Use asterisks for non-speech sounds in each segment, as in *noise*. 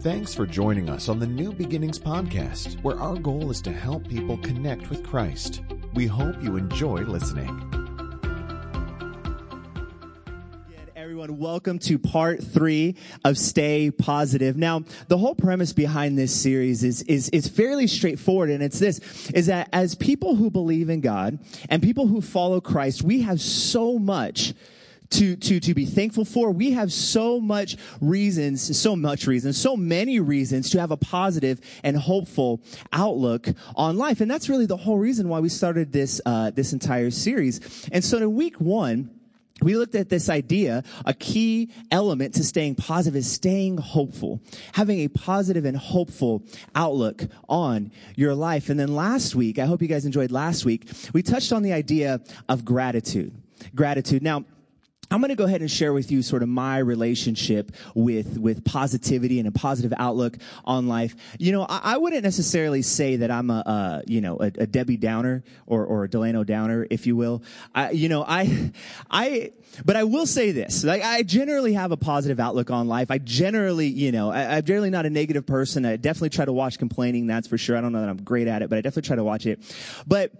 Thanks for joining us on the New Beginnings podcast, where our goal is to help people connect with Christ. We hope you enjoy listening. Everyone, welcome to part three of Stay Positive. Now, the whole premise behind this series is, is, is fairly straightforward, and it's this, is that as people who believe in God and people who follow Christ, we have so much to, to, to be thankful for. We have so much reasons, so much reasons, so many reasons to have a positive and hopeful outlook on life. And that's really the whole reason why we started this, uh, this entire series. And so in week one, we looked at this idea, a key element to staying positive is staying hopeful, having a positive and hopeful outlook on your life. And then last week, I hope you guys enjoyed last week, we touched on the idea of gratitude. Gratitude. Now, I'm going to go ahead and share with you sort of my relationship with, with positivity and a positive outlook on life. You know, I, I wouldn't necessarily say that I'm a, you know, a, a, Debbie Downer or, or a Delano Downer, if you will. I, you know, I, I, but I will say this, like, I generally have a positive outlook on life. I generally, you know, I, I'm generally not a negative person. I definitely try to watch complaining, that's for sure. I don't know that I'm great at it, but I definitely try to watch it. But,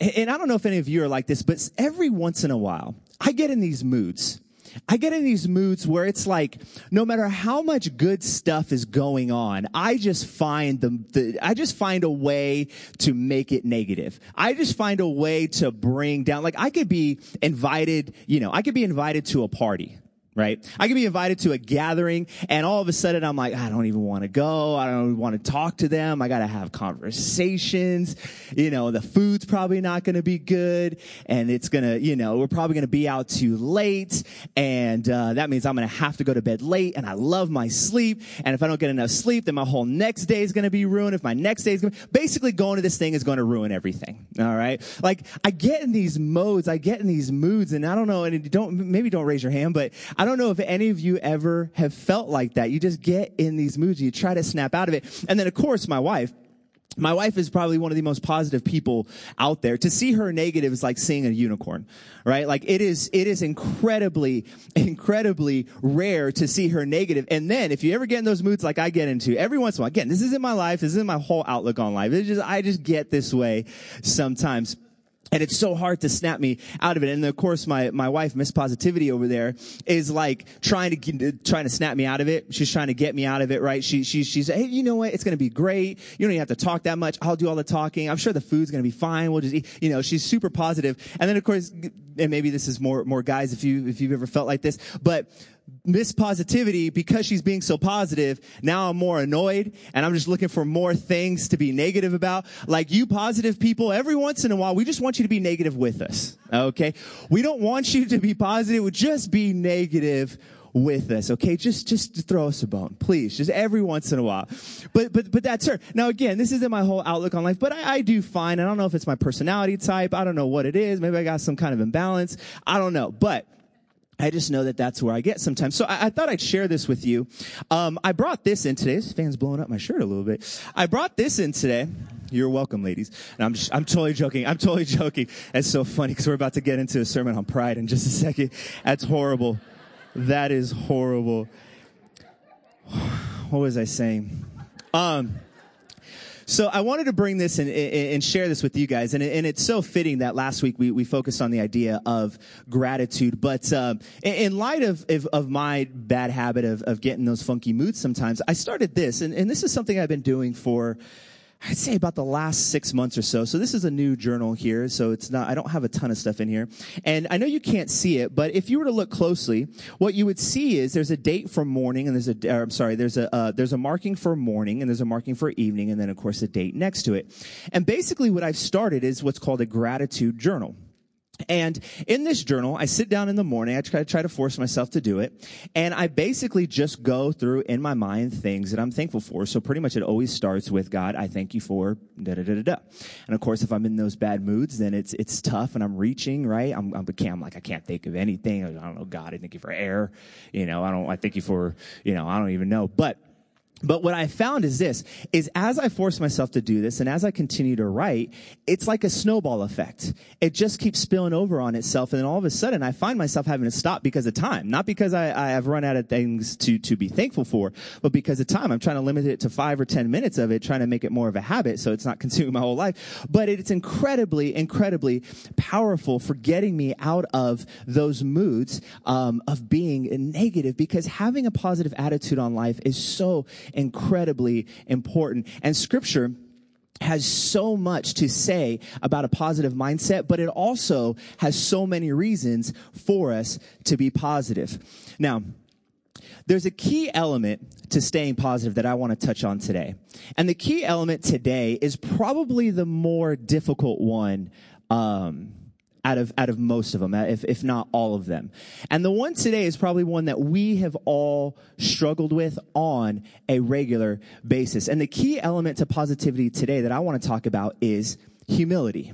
and I don't know if any of you are like this, but every once in a while, I get in these moods. I get in these moods where it's like, no matter how much good stuff is going on, I just find the, the, I just find a way to make it negative. I just find a way to bring down, like I could be invited, you know, I could be invited to a party right? I can be invited to a gathering and all of a sudden I'm like, I don't even want to go. I don't want to talk to them. I got to have conversations. You know, the food's probably not going to be good and it's going to, you know, we're probably going to be out too late. And, uh, that means I'm going to have to go to bed late and I love my sleep. And if I don't get enough sleep, then my whole next day is going to be ruined. If my next day is going to, basically going to this thing is going to ruin everything. All right. Like I get in these modes, I get in these moods and I don't know, and don't, maybe don't raise your hand, but I I don't know if any of you ever have felt like that. You just get in these moods, you try to snap out of it. And then of course my wife, my wife is probably one of the most positive people out there. To see her negative is like seeing a unicorn, right? Like it is, it is incredibly, incredibly rare to see her negative. And then if you ever get in those moods like I get into every once in a while, again, this isn't my life. This isn't my whole outlook on life. It's just, I just get this way sometimes. And it's so hard to snap me out of it. And of course, my, my wife, Miss Positivity over there, is like trying to, trying to snap me out of it. She's trying to get me out of it, right? She, she, she's, hey, you know what? It's going to be great. You don't even have to talk that much. I'll do all the talking. I'm sure the food's going to be fine. We'll just eat. You know, she's super positive. And then of course, and maybe this is more, more guys if you, if you've ever felt like this, but Miss Positivity, because she's being so positive, now I'm more annoyed and I'm just looking for more things to be negative about. Like you positive people, every once in a while, we just want you to be negative with us. Okay? We don't want you to be positive, just be negative with us. Okay, just just throw us a bone, please. Just every once in a while. But but but that's her. Now again, this isn't my whole outlook on life, but I, I do find. I don't know if it's my personality type. I don't know what it is. Maybe I got some kind of imbalance. I don't know, but I just know that that's where I get sometimes. So I, I thought I'd share this with you. Um, I brought this in today. This fan's blowing up my shirt a little bit. I brought this in today. You're welcome, ladies. And I'm just, I'm totally joking. I'm totally *laughs* joking. It's so funny because we're about to get into a sermon on pride in just a second. That's horrible. That is horrible. *sighs* What was I saying? Um, so I wanted to bring this and, and share this with you guys, and, it's so fitting that last week we, we focused on the idea of gratitude. But uh, in light of, of, of my bad habit of, of getting those funky moods, sometimes I started this, and, and this is something I've been doing for I'd say about the last six months or so. So this is a new journal here. So it's not, I don't have a ton of stuff in here. And I know you can't see it, but if you were to look closely, what you would see is there's a date for morning and there's a, I'm sorry, there's a, uh, there's a marking for morning and there's a marking for evening and then of course a date next to it. And basically what I've started is what's called a gratitude journal. And in this journal, I sit down in the morning. I try, to try to force myself to do it. And I basically just go through in my mind things that I'm thankful for. So pretty much it always starts with God, I thank you for da da da da da. And of course, if I'm in those bad moods, then it's, it's tough and I'm reaching, right? I'm, I'm, I'm like, I can't think of anything. I don't know, God, I thank you for air. You know, I don't, I thank you for, you know, I don't even know. But But what I found is this, is as I force myself to do this and as I continue to write, it's like a snowball effect. It just keeps spilling over on itself. And then all of a sudden I find myself having to stop because of time. Not because I, I have run out of things to, to be thankful for, but because of time. I'm trying to limit it to five or 10 minutes of it, trying to make it more of a habit so it's not *laughs* consuming my whole life. But it's incredibly, incredibly powerful for getting me out of those moods, um, of being negative because having a positive attitude on life is so incredibly important. And scripture has so much to say about a positive mindset, but it also has so many reasons for us to be positive. Now, there's a key element to staying positive that I want to touch on today. And the key element today is probably the more difficult one um, out of out of most of them, uh, if if not all of them. And the one today is probably one that we have all struggled with on a regular basis. And the key element to positivity today that I want to talk about is humility.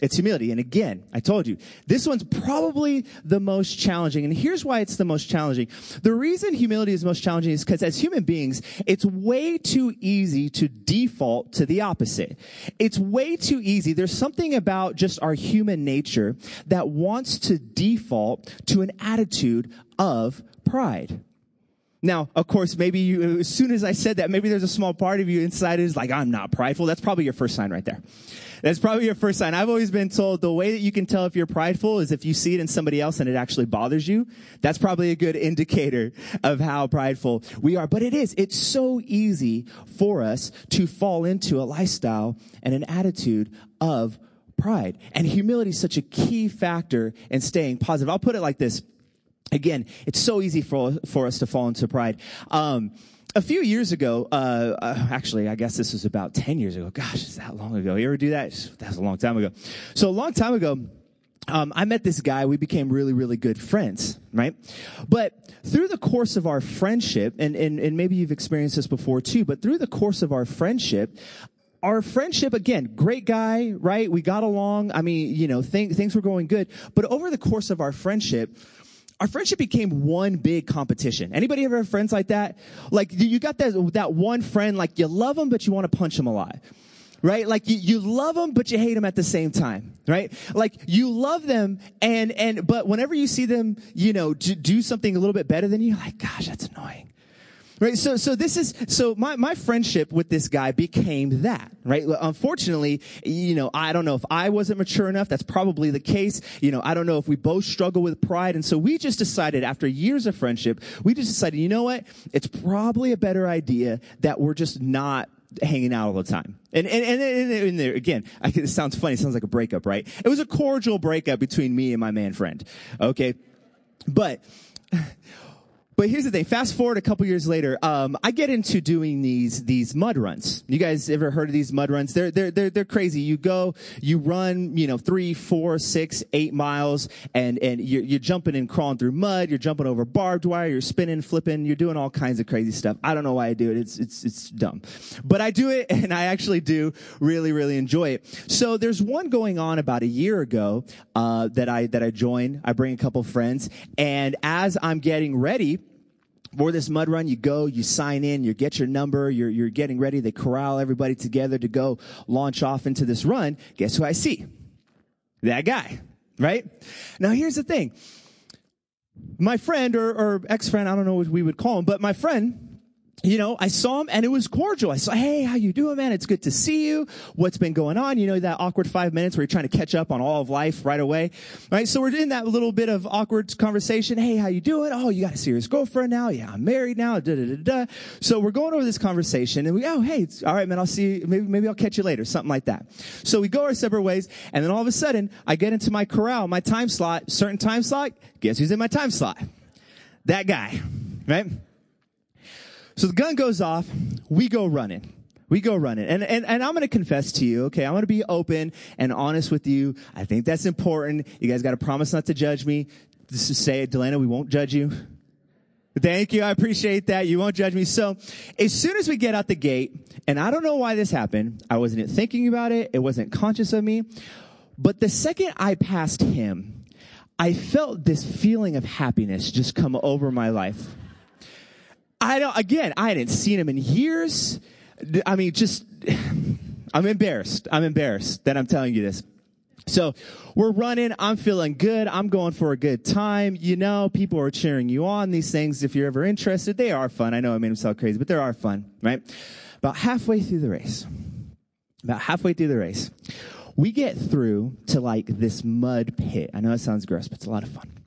It's humility. And again, I told you, this one's probably the most challenging. And here's why it's the most challenging. The reason humility is most challenging is because as human beings, it's way too easy to default to the opposite. It's way too easy. There's something about just our human nature that wants to default to an attitude of pride. Now, of course, maybe you, as soon as I said that, maybe there's a small part of you inside is like, I'm not prideful. That's probably your first sign right there. That's probably your first sign. I've always been told the way that you can tell if you're prideful is if you see it in somebody else and it actually bothers you. That's probably a good *laughs* indicator of how prideful we are. But it is. It's so easy for us to fall into a lifestyle and an attitude of pride. And humility is such a key factor in staying positive. I'll put it like this. Again, it's so easy for, for us to fall into pride. Um, a few years ago, uh, uh, actually, I guess this was about 10 years ago. Gosh, is that long ago? You ever do that? That's a long time ago. So a long time ago, um, I met this guy. We became really, really good friends, right? But through the course of our friendship, and, and, and maybe you've experienced this before too, but through the course of our friendship, our friendship again great guy right we got along i mean you know th- things were going good but over the course of our friendship our friendship became one big competition. Anybody ever have friends like that? Like you got that that one friend like you love them but you want to punch them alive. Right? Like you, you love them, but you hate them at the same time. Right? Like you love them and, and, but whenever you see them, you know, do something a little bit better than you, you're like, gosh, that's annoying. Right. So, so this is, so my, my friendship with this guy became that, right? Unfortunately, you know, I don't know if I wasn't mature enough. That's probably the case. You know, I don't know if we both struggle with pride. And so we just decided after years of friendship, we just decided, you know what? It's probably a better idea that we're just not hanging out all the time. And, and, and, and, and there, again, I, it sounds funny. It sounds like a breakup, right? It was a cordial breakup between me and my man friend. Okay. But, but here's the thing. Fast forward a couple years later, um, I get into doing these these mud runs. You guys ever heard of these mud runs? They're they're they're they're crazy. You go, you run, you know, three, four, six, eight miles, and and you're, you're jumping and crawling through mud. You're jumping over barbed wire. You're spinning, flipping. You're doing all kinds of crazy stuff. I don't know why I do it. It's it's it's dumb, but I do it, *laughs* and I actually do really really enjoy it. So there's one going on about a year ago uh, that I that I joined. I bring a couple friends, and as I'm getting ready for this mud run, you go, you sign in, you get your number, you're, you're getting ready. They corral everybody together to go launch off into this run. Guess who I see? That guy, right? Now here's the thing. My friend or, or ex-friend, I don't know what we would call him, but my friend, you know, I saw him and it was cordial. I saw, hey, how you doing, man? It's good to see you. What's been going on? You know, that awkward five minutes where you're trying to catch up on all of life right away. Right? So we're in that little bit of awkward conversation. Hey, how you doing? Oh, you got a serious girlfriend now? Yeah, I'm married now. Da, da, da, da. So we're going over this conversation and we, oh, hey, all right, man, I'll see you. Maybe, maybe I'll catch you later. Something like that. So we go our separate ways. And then all of a sudden I get into my corral, my time slot, certain time slot. Guess who's in my time slot? That guy. Right? So the gun goes off. We go running. We go running. And, and, and I'm going to confess to you, okay? I'm going to be open and honest with you. I think that's important. You guys got to promise not to judge me. Just say, Delano, we won't judge you. Thank you. I appreciate that. You won't judge me. So as soon as we get out the gate, and I don't know why this happened. I wasn't thinking about it. It wasn't conscious of me. But the second I passed him, I felt this feeling of happiness just come over my life. I don't, again, I hadn't seen him in years. I mean, just, *sighs* I'm embarrassed. I'm embarrassed that I'm telling you this. So we're running. I'm feeling good. I'm going for a good time. You know, people are cheering you on. These things, if you're ever interested, they are fun. I know I made them sound crazy, but they are fun, right? About halfway through the race, about halfway through the race, we get through to like this mud pit. I know that sounds gross, but it's a lot of fun.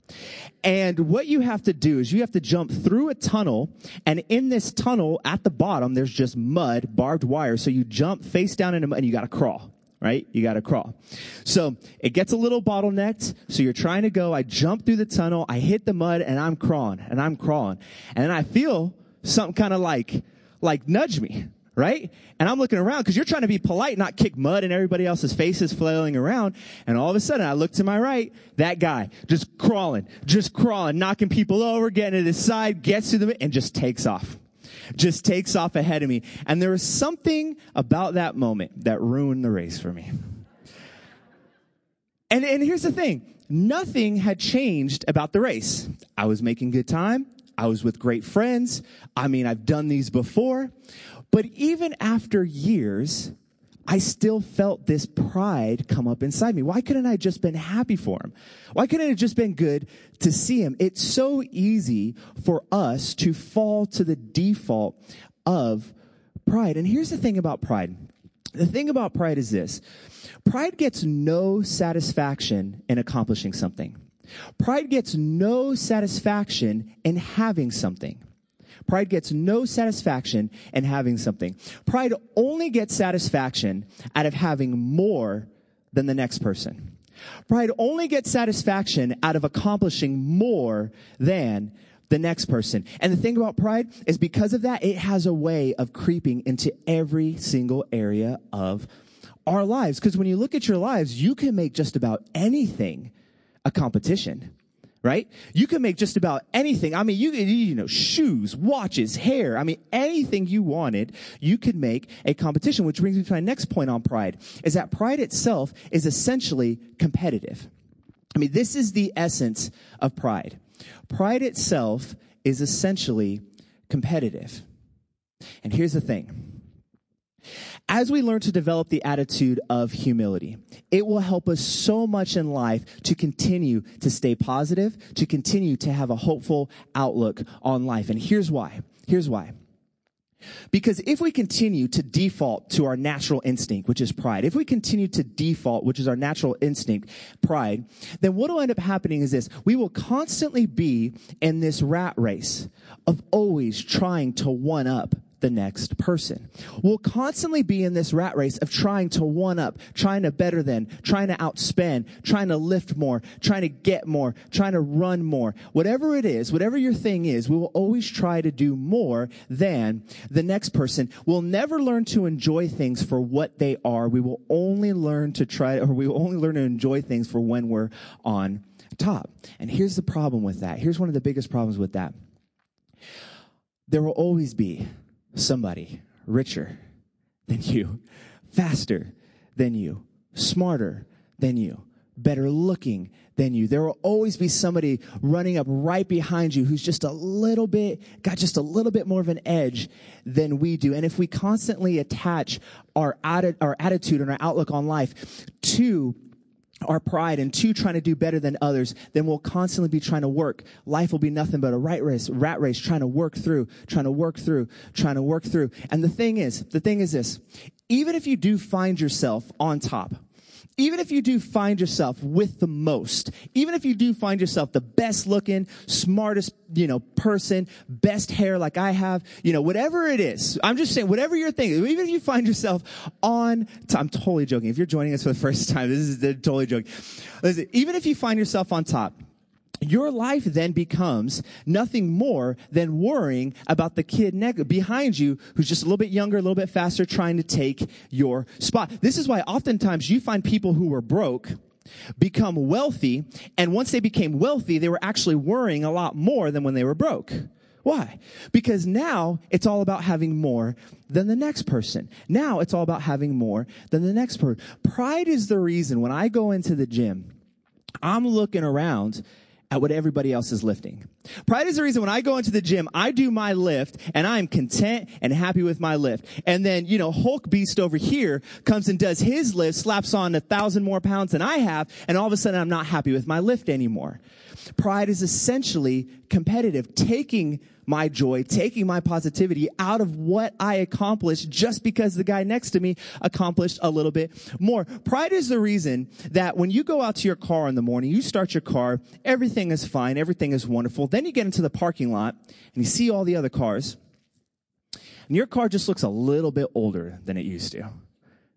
And what you have to do is you have to jump through a tunnel, and in this tunnel at the bottom, there's just mud, barbed wire. So you jump face down into mud, and you got to crawl right? You got to crawl. So it gets a little bottlenecked. So you're trying to go. I jump through the tunnel. I hit the mud and I'm crawling and I'm crawling. And I feel something kind of like, like nudge me right? And I'm looking around because you're trying to be polite, not kick mud in everybody else's faces flailing around. And all of a sudden I look to my right, that guy just crawling, just crawling, knocking people over, getting to the side, gets to them and just takes off. Just takes off ahead of me. And there was something about that moment that ruined the race for me. And, and here's the thing. Nothing had changed about the race. I was making good time. I was with great friends. I mean, I've done these before. But even after years, I still felt this pride come up inside me. Why couldn't I just been happy for him? Why couldn't it just been good to see him? It's so easy for us to fall to the default of pride. And here's the thing about pride. The thing about pride is this. Pride gets no satisfaction in accomplishing something. Pride gets no satisfaction in having something. Pride gets no satisfaction in having something. Pride only gets satisfaction out of having more than the next person. Pride only gets satisfaction out of accomplishing more than the next person. And the thing about pride is because of that, it has a way of creeping into every single area of our lives. Because when you look at your lives, you can make just about anything a competition right? You can make just about anything. I mean, you you know, shoes, watches, hair. I mean, anything you wanted, you could make a competition, which brings me to my next point on pride, is that pride itself is essentially competitive. I mean, this is the essence of pride. Pride itself is essentially competitive. And here's the thing as we learn to develop the attitude of humility, it will help us so much in life to continue to stay positive, to continue to have a hopeful outlook on life. And here's why. Here's why. Because if we continue to default to our natural instinct, which is pride, if we continue to default, which is our natural instinct, pride, then what will end up happening is this. We will constantly be in this rat race of always trying to one up the next person. We'll constantly be in this rat race of trying to one up, trying to better than, trying to outspend, trying to lift more, trying to get more, trying to run more. Whatever it is, whatever your thing is, we will always try to do more than the next person. We'll never learn to enjoy things for what they are. We will only learn to try, or we will only learn to enjoy things for when we're on top. And here's the problem with that. Here's one of the biggest problems with that. There will always be somebody richer than you, faster than you, smarter than you, better looking than you. There will always be somebody running up right behind you who's just a little bit, got just a little bit more of an edge than we do. And if we constantly attach our, atti- our attitude and our outlook on life to our pride and two trying to do better than others, then we'll constantly be trying to work. Life will be nothing but a right race, rat race, trying to work through, trying to work through, trying to work through. And the thing is, the thing is this, even if you do find yourself on top, even if you do find yourself with the most, even if you do find yourself the best looking, smartest, you know, person, best hair like I have, you know, whatever it is, I'm just saying, whatever you're thinking, even if you find yourself on, I'm totally joking. If you're joining us for the first *laughs* time, this is totally joking. Listen, even if you find yourself on top, your life then becomes nothing more than worrying about the kid behind you who's just a little bit younger, a little bit faster, trying to take your spot. This is why oftentimes you find people who were broke become wealthy, and once they became wealthy, they were actually worrying a lot more than when they were broke. Why? Because now it's all about having more than the next person. Now it's all about having more than the next person. Pride is the reason when I go into the gym, I'm looking around at what everybody else is lifting. Pride is the reason when I go into the gym, I do my lift and I'm content and happy with my lift. And then, you know, Hulk Beast over here comes and does his lift, slaps on a thousand more pounds than I have, and all of a sudden I'm not happy with my lift anymore. Pride is essentially competitive, taking my joy, taking my positivity out of what I accomplished just because the guy next to me accomplished a little bit more. Pride is the reason that when you go out to your car in the morning, you start your car, everything is fine, everything is wonderful. Then you get into the parking lot and you see all the other cars. And your car just looks a little bit older than it used to.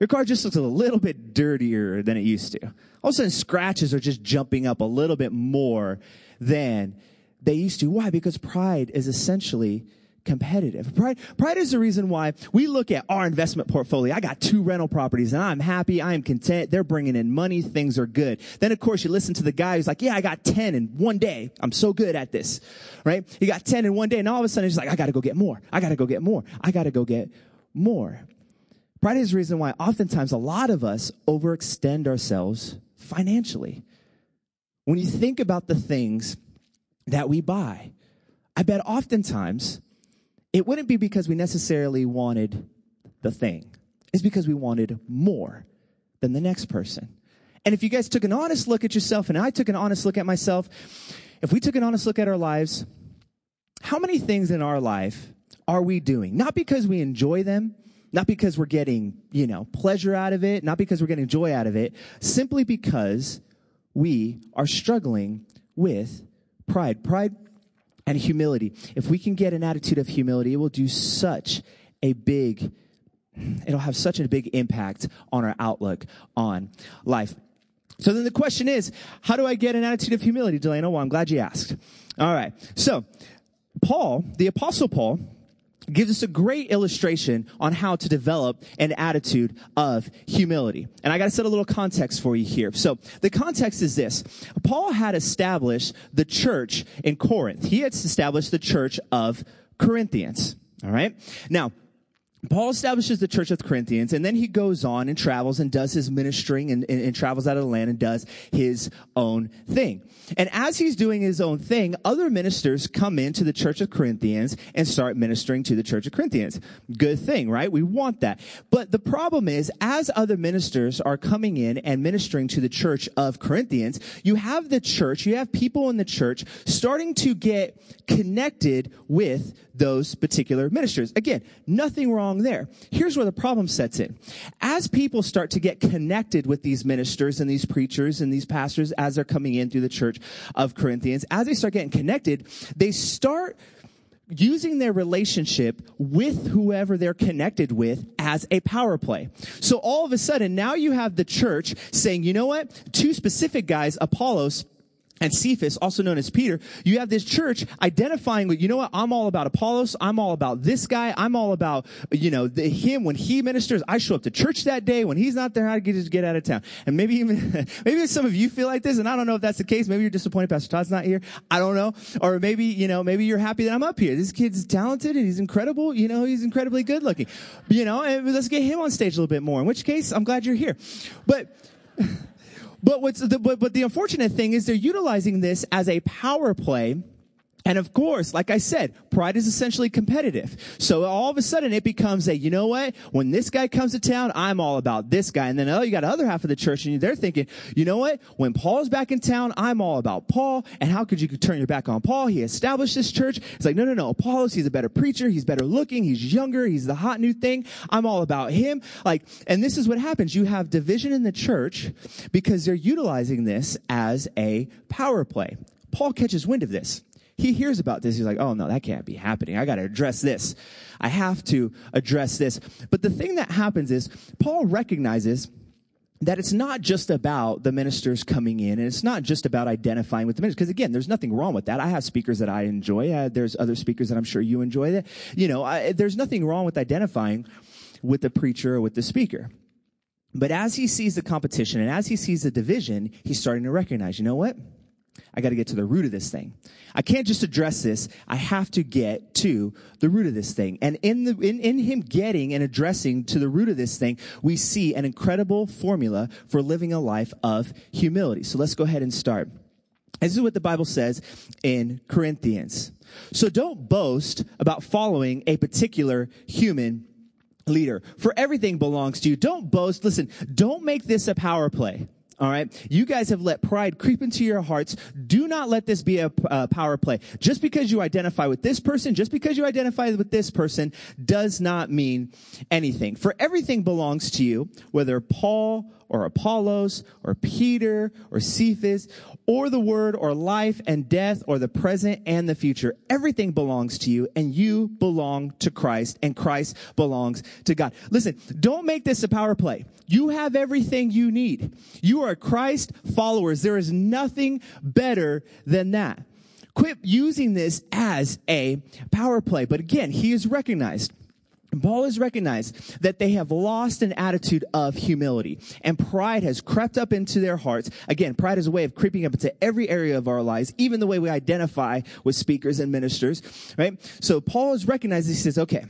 Your car just looks a little bit dirtier than it used to. All of a sudden, scratches are just jumping up a little bit more than they used to. Why? Because pride is essentially competitive. Pride, pride is the reason why we look at our investment portfolio. I got two rental properties and I'm happy. I am content. They're bringing in money. Things are good. Then of course you listen to the guy who's like, yeah, I got 10 in one day. I'm so good at this, right? He got 10 in one day and all of a sudden he's like, I got to go get more. I got to go get more. I got to go get more. Pride is the reason why oftentimes a lot of us overextend ourselves financially. When you think about the things that we buy. I bet oftentimes it wouldn't be because we necessarily wanted the thing. It's because we wanted more than the next person. And if you guys took an honest look at yourself and I took an honest look at myself, if we took an honest look at our lives, how many things in our life are we doing? Not because we enjoy them, not because we're getting, you know, pleasure out of it, not because we're getting joy out of it, simply because we are struggling with pride. Pride and humility. If we can get an attitude of humility, it will do such a big, it'll have such a big impact on our outlook on life. So then the question is, how do I get an attitude of humility, Delano? Well, I'm glad you asked. All right. So, Paul, the apostle Paul, gives us a great illustration on how to develop an attitude of humility. And I got to set a little context for you here. So the context is this. Paul had established the church in Corinth. He had established the church of Corinthians. All right. Now, Paul establishes the church of the Corinthians, and then he goes on and travels and does his ministering and, and, and, travels out of the land and does his own thing. And as he's doing his own thing, other ministers come into the church of Corinthians and start ministering to the church of Corinthians. Good thing, right? We want that. But the problem is, as other ministers are coming in and ministering to the church of Corinthians, you have the church, you have people in the church starting to get connected with those particular ministers. Again, nothing wrong there. Here's where the problem sets in. As people start to get connected with these ministers and these preachers and these pastors as they're coming in through the church of Corinthians, as they start getting connected, they start using their relationship with whoever they're connected with as a power play. So all of a sudden, now you have the church saying, you know what? Two specific guys, Apollos, and Cephas, also known as Peter, you have this church identifying with, you know what, I'm all about Apollos, I'm all about this guy, I'm all about, you know, the, him when he ministers, I show up to church that day, when he's not there, I just get out of town. And maybe even, *laughs* maybe some of you feel like this, and I don't know if that's the case, maybe you're disappointed Pastor Todd's not here, I don't know, or maybe, you know, maybe you're happy that I'm up here. This kid's talented and he's incredible, you know, he's incredibly good looking, you know, and let's get him on stage a little bit more, in which case, I'm glad you're here. But, *laughs* but what's the, but, but the unfortunate thing is they're utilizing this as a power play and of course, like I said, pride is essentially competitive. So all of a sudden it becomes a, you know what? When this guy comes to town, I'm all about this guy. And then, oh, you got the other half of the church and they're thinking, you know what? When Paul's back in town, I'm all about Paul. And how could you turn your back on Paul? He established this church. It's like, no, no, no. Apollos, he's a better preacher. He's better looking. He's younger. He's the hot new thing. I'm all about him. Like, and this is what happens. You have division in the church because they're utilizing this as a power play. Paul catches wind of this he hears about this. He's like, oh no, that can't be happening. I got to address this. I have to address this. But the thing that happens is Paul recognizes that it's not just about the ministers coming in and it's not just about identifying with the ministers because again there's nothing wrong with that i have speakers that i enjoy uh, there's other speakers that i'm sure you enjoy that you know I, there's nothing wrong with identifying with the preacher or with the speaker but as he sees the competition and as he sees the division he's starting to recognize you know what I got to get to the root of this thing. I can't just address this. I have to get to the root of this thing. And in the, in, in him getting and addressing to the root of this thing, we see an incredible formula for living a life of humility. So let's go ahead and start. This is what the Bible says in Corinthians. So don't boast about following a particular human leader. For everything belongs to you. Don't boast. Listen, don't make this a power play. All right. You guys have let pride creep into your hearts. Do not let this be a, a, power play. Just because you identify with this person, just because you identify with this person does not mean anything. For everything belongs to you, whether Paul or Apollos or Peter or Cephas or the word or life and death or the present and the future. Everything belongs to you and you belong to Christ and Christ belongs to God. Listen, don't make this a power play. You have everything you need. You are Christ followers. There is nothing better than that. Quit using this as a power play. But again, he is recognized. Paul has recognized that they have lost an attitude of humility and pride has crept up into their hearts. Again, pride is a way of creeping up into every area of our lives, even the way we identify with speakers and ministers, right? So Paul has recognized, he says, okay,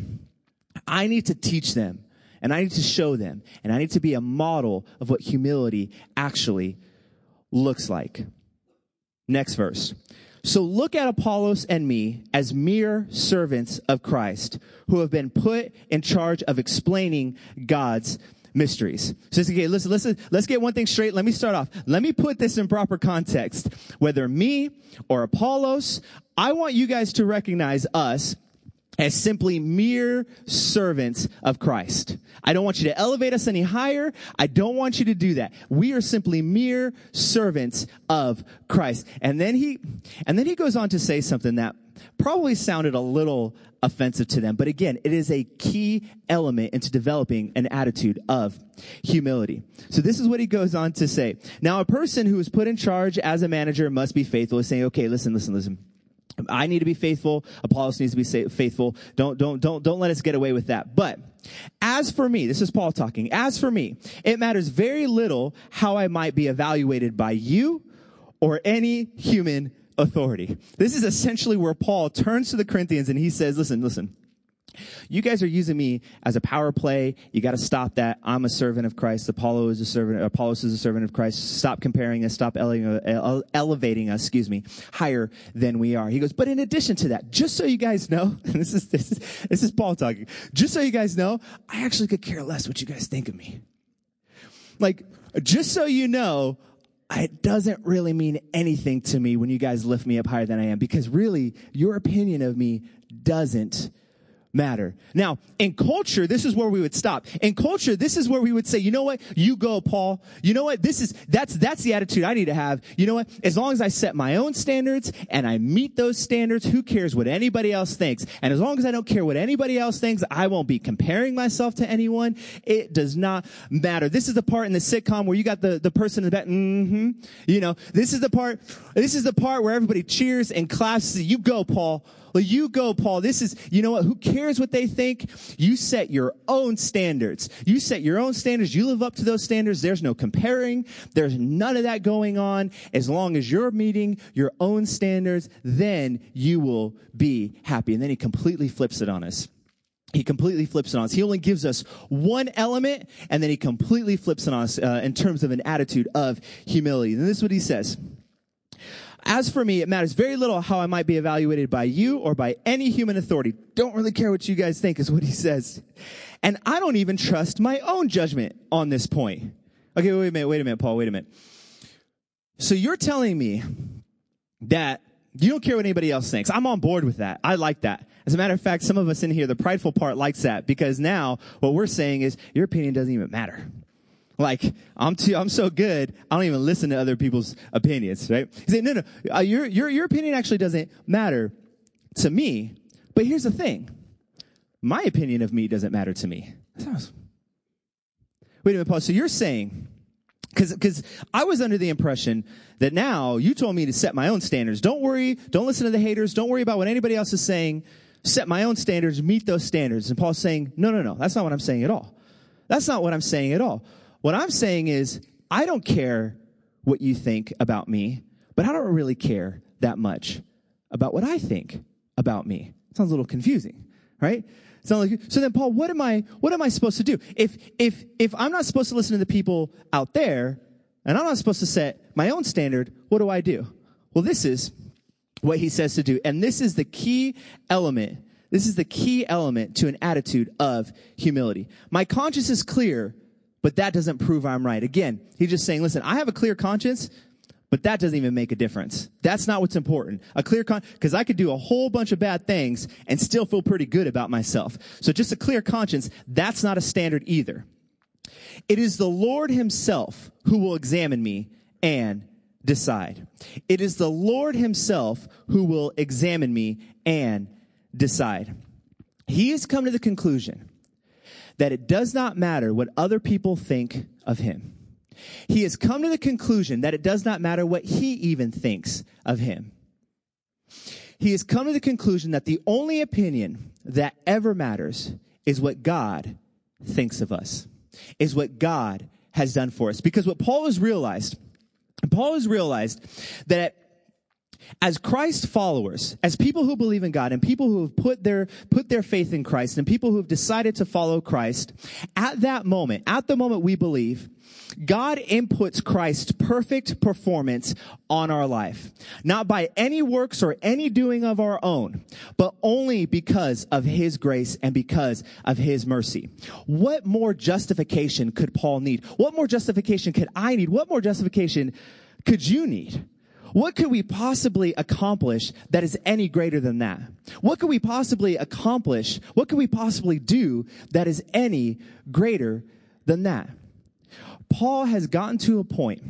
I need to teach them and I need to show them and I need to be a model of what humility actually looks like. Next verse. So look at Apollos and me as mere servants of Christ who have been put in charge of explaining God's mysteries. So okay, listen, listen, let's get one thing straight. Let me start off. Let me put this in proper context. Whether me or Apollos, I want you guys to recognize us as simply mere servants of Christ. I don't want you to elevate us any higher. I don't want you to do that. We are simply mere servants of Christ. And then he, and then he goes on to say something that probably sounded a little offensive to them. But again, it is a key element into developing an attitude of humility. So this is what he goes on to say. Now, a person who is put in charge as a manager must be faithful. He's saying, okay, listen, listen, listen. I need to be faithful. Apollos needs to be faithful. Don't, don't, don't, don't let us get away with that. But as for me, this is Paul talking. As for me, it matters very little how I might be evaluated by you or any human authority. This is essentially where Paul turns to the Corinthians and he says, listen, listen. You guys are using me as a power play. You got to stop that. I'm a servant of Christ. Apollo is a servant. Apollos is a servant of Christ. Stop comparing us. Stop uh, uh, elevating us. Excuse me, higher than we are. He goes, but in addition to that, just so you guys know, *laughs* this is this is this is Paul talking. Just so you guys know, I actually could care less what you guys think of me. Like, just so you know, it doesn't really mean anything to me when you guys lift me up higher than I am because really your opinion of me doesn't matter. Now, in culture, this is where we would stop. In culture, this is where we would say, you know what? You go, Paul. You know what? This is, that's, that's the attitude I need to have. You know what? As long as I set my own standards and I meet those standards, who cares what anybody else thinks? And as long as I don't care what anybody else thinks, I won't be comparing myself to anyone. It does not matter. This is the part in the sitcom where you got the, the person in the back, mm-hmm. You know, this is the part, this is the part where everybody cheers and claps. You go, Paul. Well, you go, Paul. This is, you know what? Who cares what they think? You set your own standards. You set your own standards. You live up to those standards. There's no comparing. There's none of that going on. As long as you're meeting your own standards, then you will be happy. And then he completely flips it on us. He completely flips it on us. He only gives us one element, and then he completely flips it on us uh, in terms of an attitude of humility. And this is what he says. As for me, it matters very little how I might be evaluated by you or by any human authority. Don't really care what you guys think is what he says. And I don't even trust my own judgment on this point. Okay, wait a minute, wait a minute, Paul, wait a minute. So you're telling me that you don't care what anybody else thinks. I'm on board with that. I like that. As a matter of fact, some of us in here, the prideful part likes that because now what we're saying is your opinion doesn't even matter. Like, I'm too, I'm so good, I don't even listen to other people's opinions, right? He said, no, no, uh, your, your, your opinion actually doesn't matter to me. But here's the thing. My opinion of me doesn't matter to me. Wait a minute, Paul. So you're saying, cause, cause I was under the impression that now you told me to set my own standards. Don't worry. Don't listen to the haters. Don't worry about what anybody else is saying. Set my own standards, meet those standards. And Paul's saying, no, no, no. That's not what I'm saying at all. That's not what I'm saying at all. What I'm saying is, I don't care what you think about me, but I don't really care that much about what I think about me. Sounds a little confusing, right? Like, so then Paul, what am I, what am I supposed to do? If, if, if I'm not supposed to listen to the people out there and I'm not supposed to set my own standard, what do I do? Well, this is what he says to do. And this is the key element. This is the key element to an attitude of humility. My conscience is clear, but that doesn't prove I'm right. Again, he's just saying, listen, I have a clear conscience, but that doesn't even make a difference. That's not what's important. A clear con, because I could do a whole bunch of bad things and still feel pretty good about myself. So just a clear conscience, that's not a standard either. It is the Lord himself who will examine me and decide. It is the Lord himself who will examine me and decide. He has come to the conclusion that it does not matter what other people think of him. He has come to the conclusion that it does not matter what he even thinks of him. He has come to the conclusion that the only opinion that ever matters is what God thinks of us, is what God has done for us. Because what Paul has realized Paul has realized that as Christ followers, as people who believe in God and people who have put their, put their faith in Christ and people who have decided to follow Christ, at that moment, at the moment we believe, God imputes Christ's perfect performance on our life. Not by any works or any doing of our own, but only because of His grace and because of His mercy. What more justification could Paul need? What more justification could I need? What more justification could you need? What could we possibly accomplish that is any greater than that? What could we possibly accomplish? What could we possibly do that is any greater than that? Paul has gotten to a point.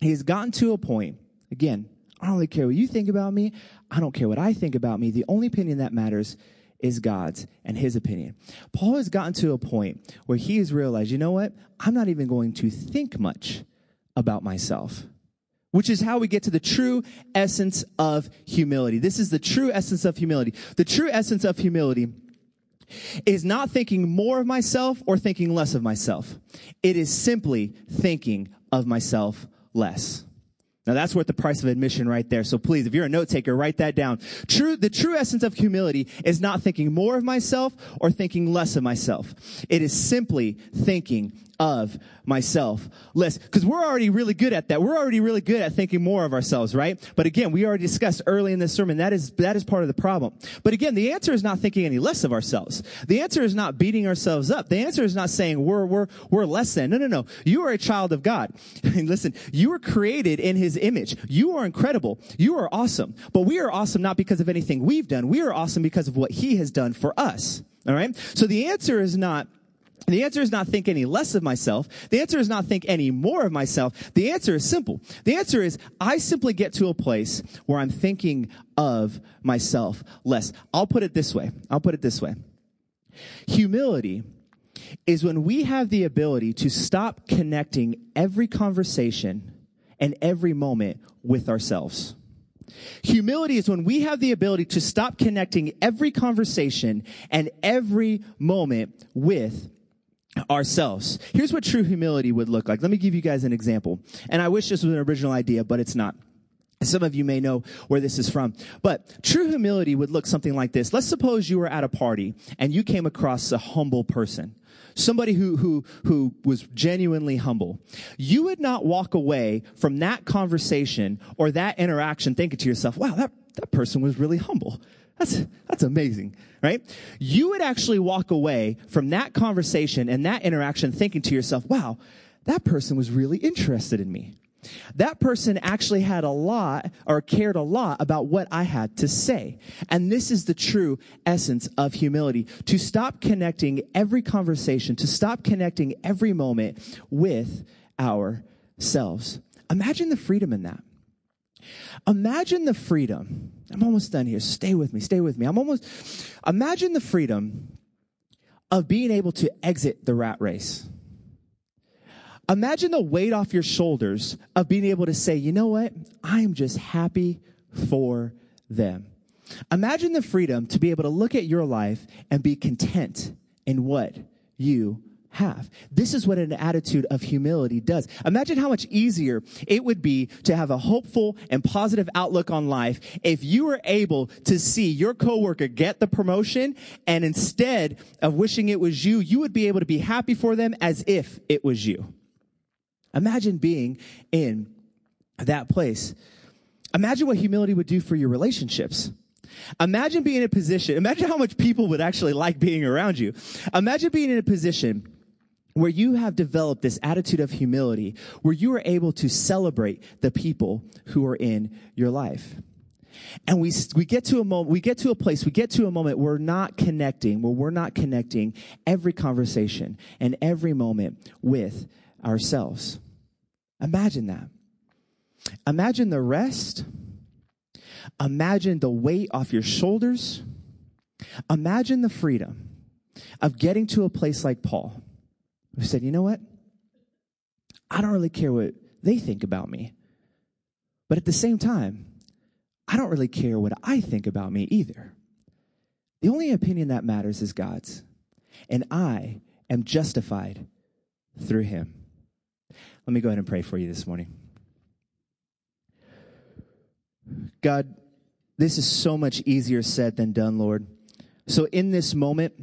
He has gotten to a point. Again, I don't really care what you think about me. I don't care what I think about me. The only opinion that matters is God's and his opinion. Paul has gotten to a point where he has realized, you know what? I'm not even going to think much about myself which is how we get to the true essence of humility. This is the true essence of humility. The true essence of humility is not thinking more of myself or thinking less of myself. It is simply thinking of myself less. Now that's worth the price of admission right there. So please, if you're a note taker, write that down. True, the true essence of humility is not thinking more of myself or thinking less of myself. It is simply thinking of myself less. Because we're already really good at that. We're already really good at thinking more of ourselves, right? But again, we already discussed early in this sermon that is that is part of the problem. But again, the answer is not thinking any less of ourselves. The answer is not beating ourselves up. The answer is not saying we're we're we're less than. No, no, no. You are a child of God. And *laughs* listen, you were created in his image. You are incredible. You are awesome. But we are awesome not because of anything we've done. We are awesome because of what he has done for us. All right? So the answer is not the answer is not think any less of myself. The answer is not think any more of myself. The answer is simple. The answer is I simply get to a place where I'm thinking of myself less. I'll put it this way. I'll put it this way. Humility is when we have the ability to stop connecting every conversation and every moment with ourselves. Humility is when we have the ability to stop connecting every conversation and every moment with ourselves. Here's what true humility would look like. Let me give you guys an example. And I wish this was an original idea, but it's not. Some of you may know where this is from. But true humility would look something like this. Let's suppose you were at a party and you came across a humble person. Somebody who, who, who was genuinely humble. You would not walk away from that conversation or that interaction thinking to yourself, wow, that, that person was really humble. That's, that's amazing, right? You would actually walk away from that conversation and that interaction thinking to yourself, wow, that person was really interested in me. That person actually had a lot or cared a lot about what I had to say. And this is the true essence of humility to stop connecting every conversation, to stop connecting every moment with ourselves. Imagine the freedom in that. Imagine the freedom. I'm almost done here. Stay with me. Stay with me. I'm almost, imagine the freedom of being able to exit the rat race. Imagine the weight off your shoulders of being able to say, you know what? I'm just happy for them. Imagine the freedom to be able to look at your life and be content in what you have. This is what an attitude of humility does. Imagine how much easier it would be to have a hopeful and positive outlook on life if you were able to see your coworker get the promotion and instead of wishing it was you, you would be able to be happy for them as if it was you. Imagine being in that place. Imagine what humility would do for your relationships. Imagine being in a position, imagine how much people would actually like being around you. Imagine being in a position where you have developed this attitude of humility, where you are able to celebrate the people who are in your life. And we, we get to a moment, we get to a place, we get to a moment where we're not connecting, where we're not connecting every conversation and every moment with ourselves. Imagine that. Imagine the rest. Imagine the weight off your shoulders. Imagine the freedom of getting to a place like Paul, who said, You know what? I don't really care what they think about me. But at the same time, I don't really care what I think about me either. The only opinion that matters is God's. And I am justified through him. Let me go ahead and pray for you this morning. God, this is so much easier said than done, Lord. So in this moment,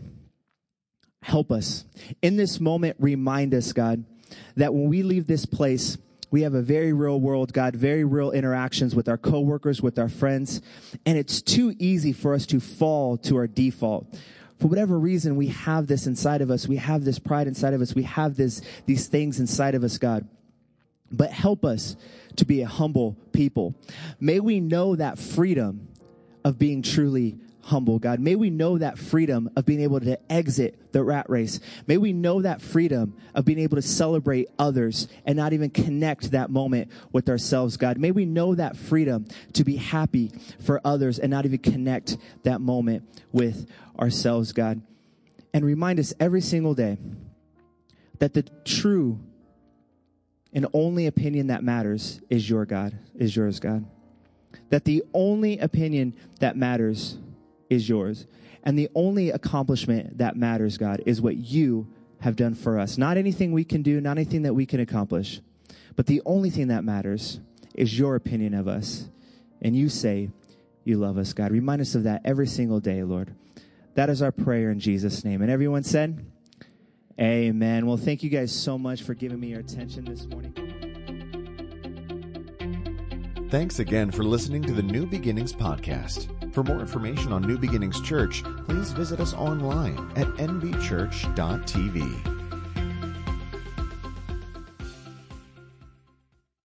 help us. In this moment, remind us, God, that when we leave this place, we have a very real world, God, very real interactions with our coworkers, with our friends, and it's too easy for us to fall to our default. For whatever reason, we have this inside of us. We have this pride inside of us. We have this, these things inside of us, God. But help us to be a humble people. May we know that freedom of being truly humble, God. May we know that freedom of being able to exit the rat race. May we know that freedom of being able to celebrate others and not even connect that moment with ourselves, God. May we know that freedom to be happy for others and not even connect that moment with ourselves, God. And remind us every single day that the true and only opinion that matters is your God, is yours, God. That the only opinion that matters is yours. And the only accomplishment that matters, God, is what you have done for us. Not anything we can do, not anything that we can accomplish. But the only thing that matters is your opinion of us. And you say you love us, God. Remind us of that every single day, Lord. That is our prayer in Jesus' name. And everyone said, Amen. Well, thank you guys so much for giving me your attention this morning. Thanks again for listening to the New Beginnings podcast. For more information on New Beginnings Church, please visit us online at nbchurch.tv.